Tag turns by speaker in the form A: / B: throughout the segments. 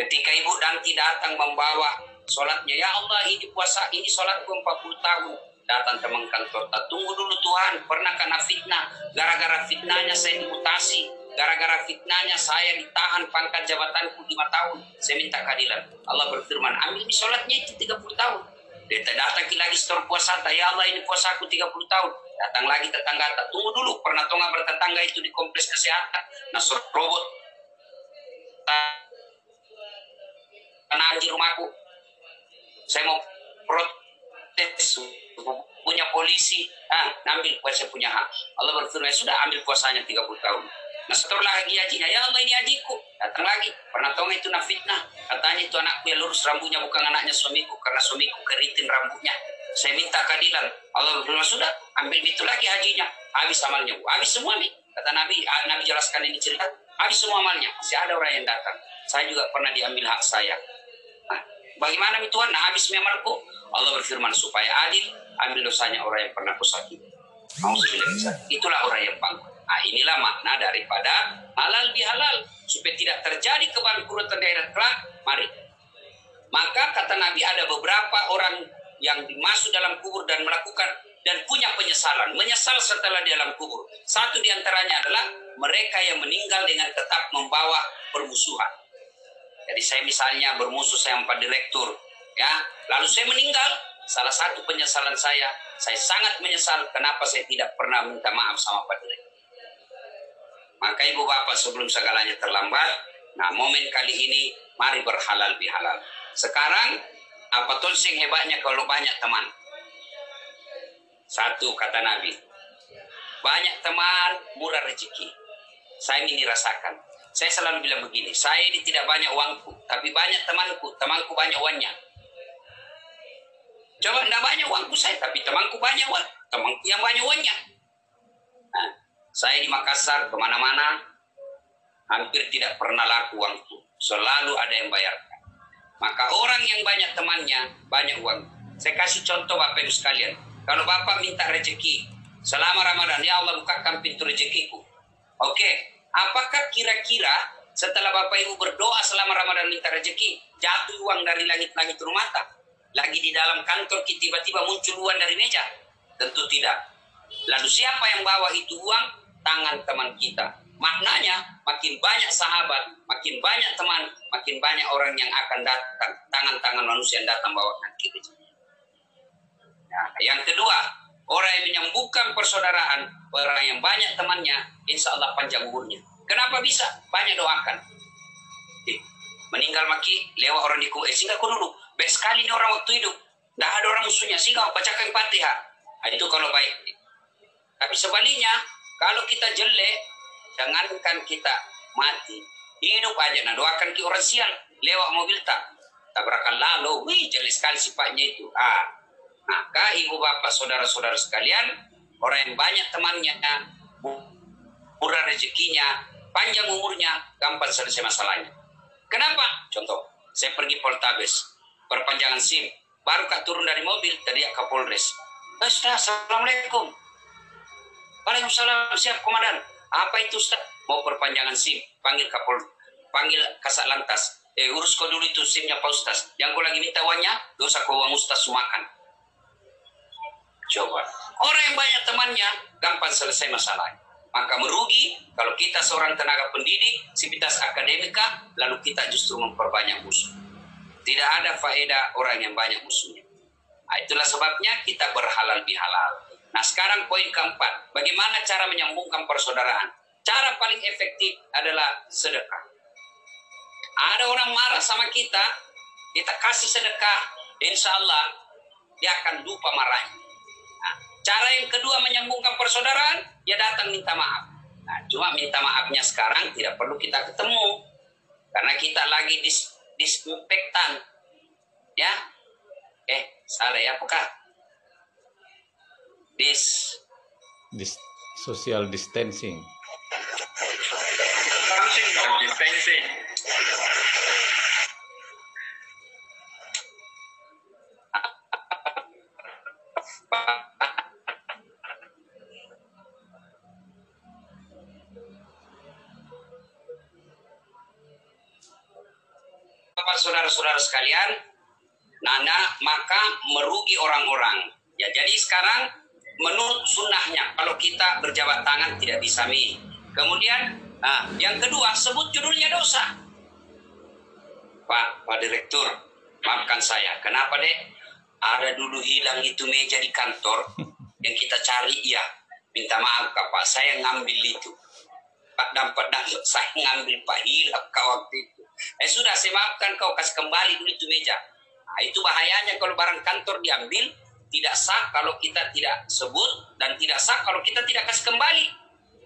A: Ketika ibu nanti datang membawa sholatnya, ya Allah ini puasa, ini sholatku 40 tahun. Datang teman kantor, tunggu dulu Tuhan, pernah kena fitnah. Gara-gara fitnahnya saya dimutasi, gara-gara fitnahnya saya ditahan pangkat jabatanku 5 tahun. Saya minta keadilan. Allah berfirman, ambil ini sholatnya itu 30 tahun. Dia datang lagi setor puasa, ya Allah ini puasaku 30 tahun. Datang lagi tetangga, tunggu dulu. Pernah tonga bertetangga itu di kompleks kesehatan. Nah, robot karena di rumahku. Saya mau protes. Punya polisi. Ah ambil kuasa punya hak. Allah berfirman ya sudah ambil kuasanya 30 tahun. Nah setelah lagi hajinya ya Allah ini hajiku datang lagi. Pernah tahu itu fitnah? Katanya itu anakku yang lurus rambutnya bukan anaknya suamiku. Karena suamiku keritin rambutnya. Saya minta keadilan. Allah berfirman sudah ambil itu lagi hajinya. Habis amalnya. Habis semua nih kata Nabi ah, Nabi jelaskan ini cerita. Habis semua amalnya. Masih ada orang yang datang. Saya juga pernah diambil hak saya Bagaimana Tuhan? Nah, habis amalku. Allah berfirman supaya adil, ambil dosanya orang yang pernah kusakiti. Itulah orang yang bangkrut. Nah, inilah makna daripada halal bihalal supaya tidak terjadi kebangkrutan daerah kelak. Mari. Maka kata Nabi ada beberapa orang yang dimasuk dalam kubur dan melakukan dan punya penyesalan, menyesal setelah di dalam kubur. Satu di antaranya adalah mereka yang meninggal dengan tetap membawa permusuhan. Jadi saya misalnya bermusuh saya empat direktur, ya, lalu saya meninggal. Salah satu penyesalan saya, saya sangat menyesal kenapa saya tidak pernah minta maaf sama Pak Direktur. Maka ibu bapak sebelum segalanya terlambat, nah momen kali ini mari berhalal bihalal. Sekarang apa tuh sing hebatnya kalau banyak teman? Satu kata Nabi, banyak teman murah rezeki. Saya ini rasakan. Saya selalu bilang begini, saya ini tidak banyak uangku, tapi banyak temanku, temanku banyak uangnya. Coba tidak banyak uangku saya, tapi temanku banyak uang, temanku yang banyak uangnya. Nah, saya di Makassar ke mana-mana, hampir tidak pernah laku uangku, selalu ada yang bayarkan. Maka orang yang banyak temannya, banyak uang. Saya kasih contoh Bapak Ibu sekalian. Kalau Bapak minta rezeki, selama Ramadan, ya Allah bukakan pintu rezekiku. Oke, Apakah kira-kira setelah Bapak Ibu berdoa selama Ramadan minta rezeki, jatuh uang dari langit-langit rumah tak? Lagi di dalam kantor kita tiba-tiba muncul uang dari meja? Tentu tidak. Lalu siapa yang bawa itu uang? Tangan teman kita. Maknanya makin banyak sahabat, makin banyak teman, makin banyak orang yang akan datang. Tangan-tangan manusia yang datang bawa rezeki. Nah, yang kedua, orang yang menyembuhkan persaudaraan, orang yang banyak temannya, insya Allah panjang umurnya. Kenapa bisa? Banyak doakan. Meninggal maki, lewat orang di eh, sehingga aku dulu. Baik sekali ini orang waktu hidup. Tidak ada orang musuhnya, sehingga bacakan fatihah. Nah, itu kalau baik. Tapi sebaliknya, kalau kita jelek, jangankan kita mati. Hidup aja, nah doakan ki orang sial. Lewat mobil tak. Tabrakan lalu, wih jelek sekali sifatnya itu. Ah, maka ibu bapak saudara-saudara sekalian, orang yang banyak temannya, murah rezekinya, panjang umurnya, gampang selesai masalahnya. Kenapa? Contoh, saya pergi Poltabes, perpanjangan SIM, baru kak turun dari mobil, tadi ke Polres. Eh, Ustaz, Assalamualaikum. Waalaikumsalam, siap komandan. Apa itu Ustaz? Mau perpanjangan SIM, panggil Kapol, panggil Kasat Lantas. Eh, urus kau dulu itu SIMnya Pak Ustaz. Yang kau lagi minta uangnya, dosa kau uang Ustaz sumakan. Coba. Orang yang banyak temannya, gampang selesai masalahnya. Maka merugi kalau kita seorang tenaga pendidik, sivitas akademika, lalu kita justru memperbanyak musuh. Tidak ada faedah orang yang banyak musuhnya. Nah, itulah sebabnya kita berhalal bihalal. Nah sekarang poin keempat, bagaimana cara menyambungkan persaudaraan? Cara paling efektif adalah sedekah. Ada orang marah sama kita, kita kasih sedekah, insya Allah dia akan lupa marahnya. Cara yang kedua menyambungkan persaudaraan, ya datang minta maaf. Nah, cuma minta maafnya sekarang tidak perlu kita ketemu. Karena kita lagi dis disinfektan. Ya. Eh, salah ya, apakah? Dis
B: Dis social distancing.
C: Distancing.
A: Saudara-saudara sekalian, nana maka merugi orang-orang. Ya jadi sekarang menurut sunnahnya kalau kita berjabat tangan tidak bisa mi. Kemudian nah, yang kedua sebut judulnya dosa. Pak, Pak Direktur, maafkan saya. Kenapa dek? Ada dulu hilang itu meja di kantor yang kita cari ya. Minta maaf kak Pak, saya ngambil itu. Pak dapat dan saya ngambil Pak hilang kau waktu itu. Eh sudah maafkan kau kasih kembali dulu itu meja. Nah, itu bahayanya kalau barang kantor diambil tidak sah kalau kita tidak sebut dan tidak sah kalau kita tidak kasih kembali.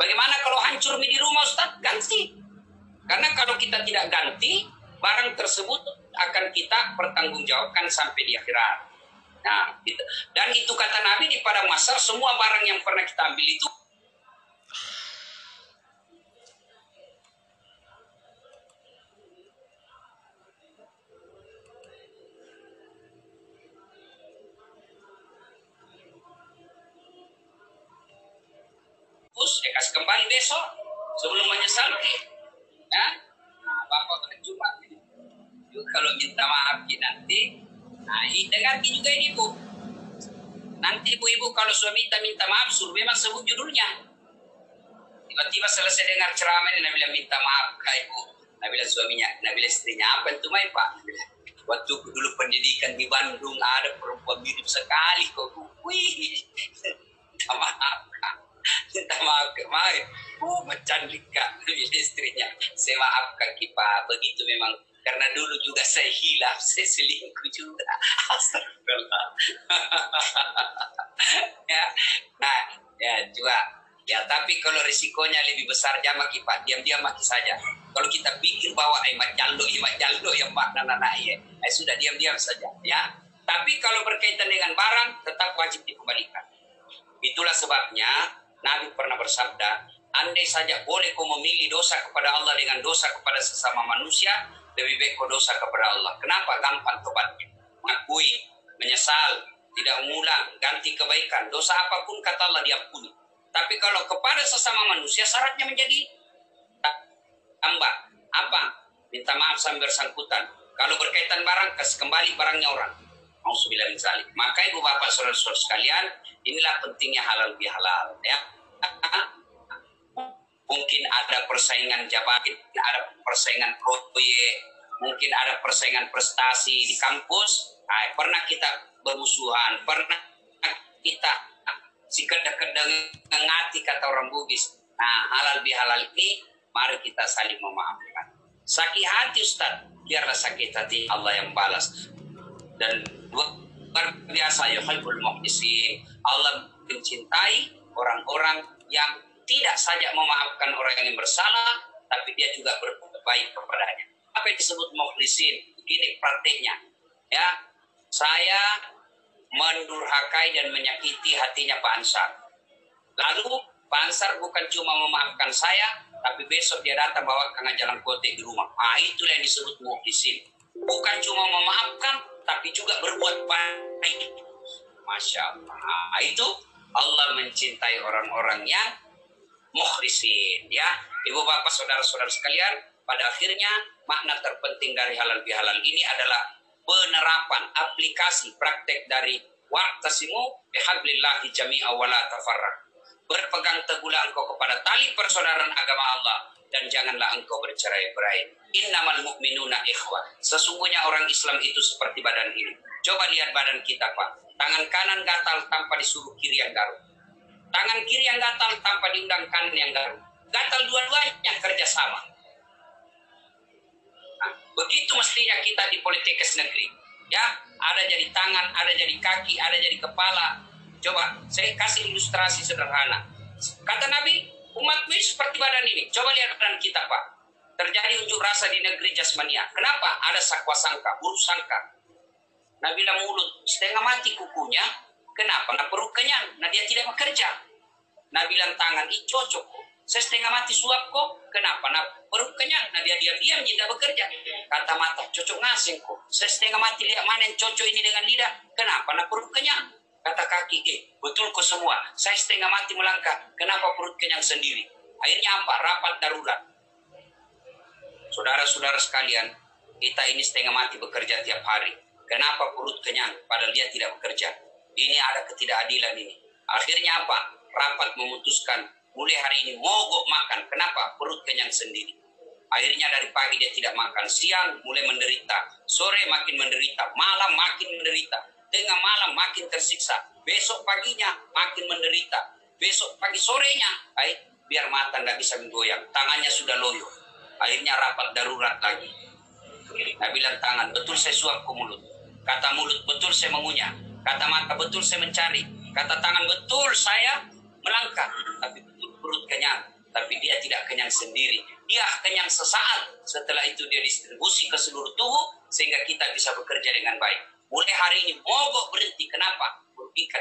A: Bagaimana kalau hancur di rumah Ustaz? Ganti. Karena kalau kita tidak ganti, barang tersebut akan kita pertanggungjawabkan sampai di akhirat. Nah, gitu. dan itu kata Nabi di pada masa semua barang yang pernah kita ambil itu kembali besok sebelum menyesal ya? Nah, bapak kan cuma kalau minta maaf nanti. Nah dengar juga ini bu. Nanti ibu-ibu kalau suami minta minta maaf suruh memang sebut judulnya. Tiba-tiba selesai dengar ceramah ini Nabila minta maaf ke ibu. Nabila suaminya Nabila istrinya apa itu main pak? Waktu dulu pendidikan di Bandung ada perempuan mirip sekali kok wih. Minta maaf minta maaf kemarin uh mencandika istrinya. Saya maafkan kita? Begitu memang. Karena dulu juga saya hilaf saya selingkuh juga. Astagfirullah. Ya. Nah ya juga. Ya tapi kalau risikonya lebih besar jangan kipat diam-diam maki saja. Kalau kita pikir bahwa emak jaldo emak jaldo yang makna nana ya eh, sudah diam-diam saja. Ya. Tapi kalau berkaitan dengan barang tetap wajib dikembalikan. Itulah sebabnya Nabi pernah bersabda, andai saja boleh kau memilih dosa kepada Allah dengan dosa kepada sesama manusia, lebih baik kau dosa kepada Allah. Kenapa? Gampang tobatnya. Mengakui, menyesal, tidak mengulang, ganti kebaikan. Dosa apa pun kata Allah diampuni. Tapi kalau kepada sesama manusia syaratnya menjadi tambah. Apa? Minta maaf sambil bersangkutan. Kalau berkaitan barang, kembali barangnya orang. Maka ibu bapak saudara-saudara sekalian, inilah pentingnya halal bihalal ya. Mungkin ada persaingan jabatan, ada persaingan proyek, mungkin ada persaingan prestasi di kampus. Nah, pernah kita bermusuhan, pernah kita si kedeng ngati kata orang Bugis. Nah, halal bihalal ini mari kita saling memaafkan. Sakit hati Ustaz, biarlah sakit hati Allah yang balas. Dan luar biasa yuhibbul muhdisin. Allah mencintai orang-orang yang tidak saja memaafkan orang yang bersalah, tapi dia juga berbuat baik kepadanya. Apa yang disebut mukhlisin? Ini praktiknya. Ya, saya mendurhakai dan menyakiti hatinya Pak Ansar. Lalu Pak Ansar bukan cuma memaafkan saya, tapi besok dia datang bawa kang jalan kote di rumah. Ah, itulah yang disebut mukhlisin. Bukan cuma memaafkan, tapi juga berbuat baik. Masya Allah. Itu Allah mencintai orang-orang yang mukhlisin. Ya, ibu bapak saudara-saudara sekalian, pada akhirnya makna terpenting dari halal bihalal ini adalah penerapan aplikasi praktek dari wa'tasimu bihablillahi jami'a wa la tafarraq. Berpegang teguhlah engkau kepada tali persaudaraan agama Allah dan janganlah engkau bercerai-berai. Innamal mu'minuna ikhwah. Sesungguhnya orang Islam itu seperti badan ini. Coba lihat badan kita, Pak. Tangan kanan gatal tanpa disuruh kiri yang garuk. Tangan kiri yang gatal tanpa diundang kanan yang garuk. Gatal dua-duanya kerja sama. Nah, begitu mestinya kita di politik negeri. Ya, ada jadi tangan, ada jadi kaki, ada jadi kepala. Coba saya kasih ilustrasi sederhana. Kata Nabi, umatku seperti badan ini. Coba lihat badan kita, Pak terjadi unjuk rasa di negeri jasmania. Kenapa? Ada sakwa sangka, buruk sangka. Nah bila mulut setengah mati kukunya, kenapa? Nah perut kenyang, nah dia tidak bekerja. Nah bilang tangan, ih cocok kok. Saya setengah mati suap kok, kenapa? Nah perut kenyang, nah dia diam-diam tidak bekerja. Kata mata, cocok ngasing kok. Saya setengah mati lihat mana yang cocok ini dengan lidah, kenapa? Nah perut kenyang. Kaki, eh betul kok semua. Saya setengah mati melangkah, kenapa perut kenyang sendiri? Akhirnya apa? Rapat darurat Saudara-saudara sekalian, Kita ini setengah mati bekerja tiap hari. Kenapa perut kenyang padahal dia tidak bekerja? Ini ada ketidakadilan ini. Akhirnya apa? Rapat memutuskan mulai hari ini mogok makan. Kenapa? Perut kenyang sendiri. Akhirnya dari pagi dia tidak makan. Siang mulai menderita. Sore makin menderita. Malam makin menderita. Tengah malam makin tersiksa. Besok paginya makin menderita. Besok pagi sorenya. Ay, biar mata nggak bisa menggoyang. Tangannya sudah loyo. Akhirnya rapat darurat lagi. Nah bilang tangan, betul saya suap ke mulut. Kata mulut, betul saya mengunyah. Kata mata, betul saya mencari. Kata tangan, betul saya melangkah. Tapi betul perut kenyang. Tapi dia tidak kenyang sendiri. Dia kenyang sesaat. Setelah itu dia distribusi ke seluruh tubuh. Sehingga kita bisa bekerja dengan baik. Mulai hari ini mogok berhenti. Kenapa? Merugikan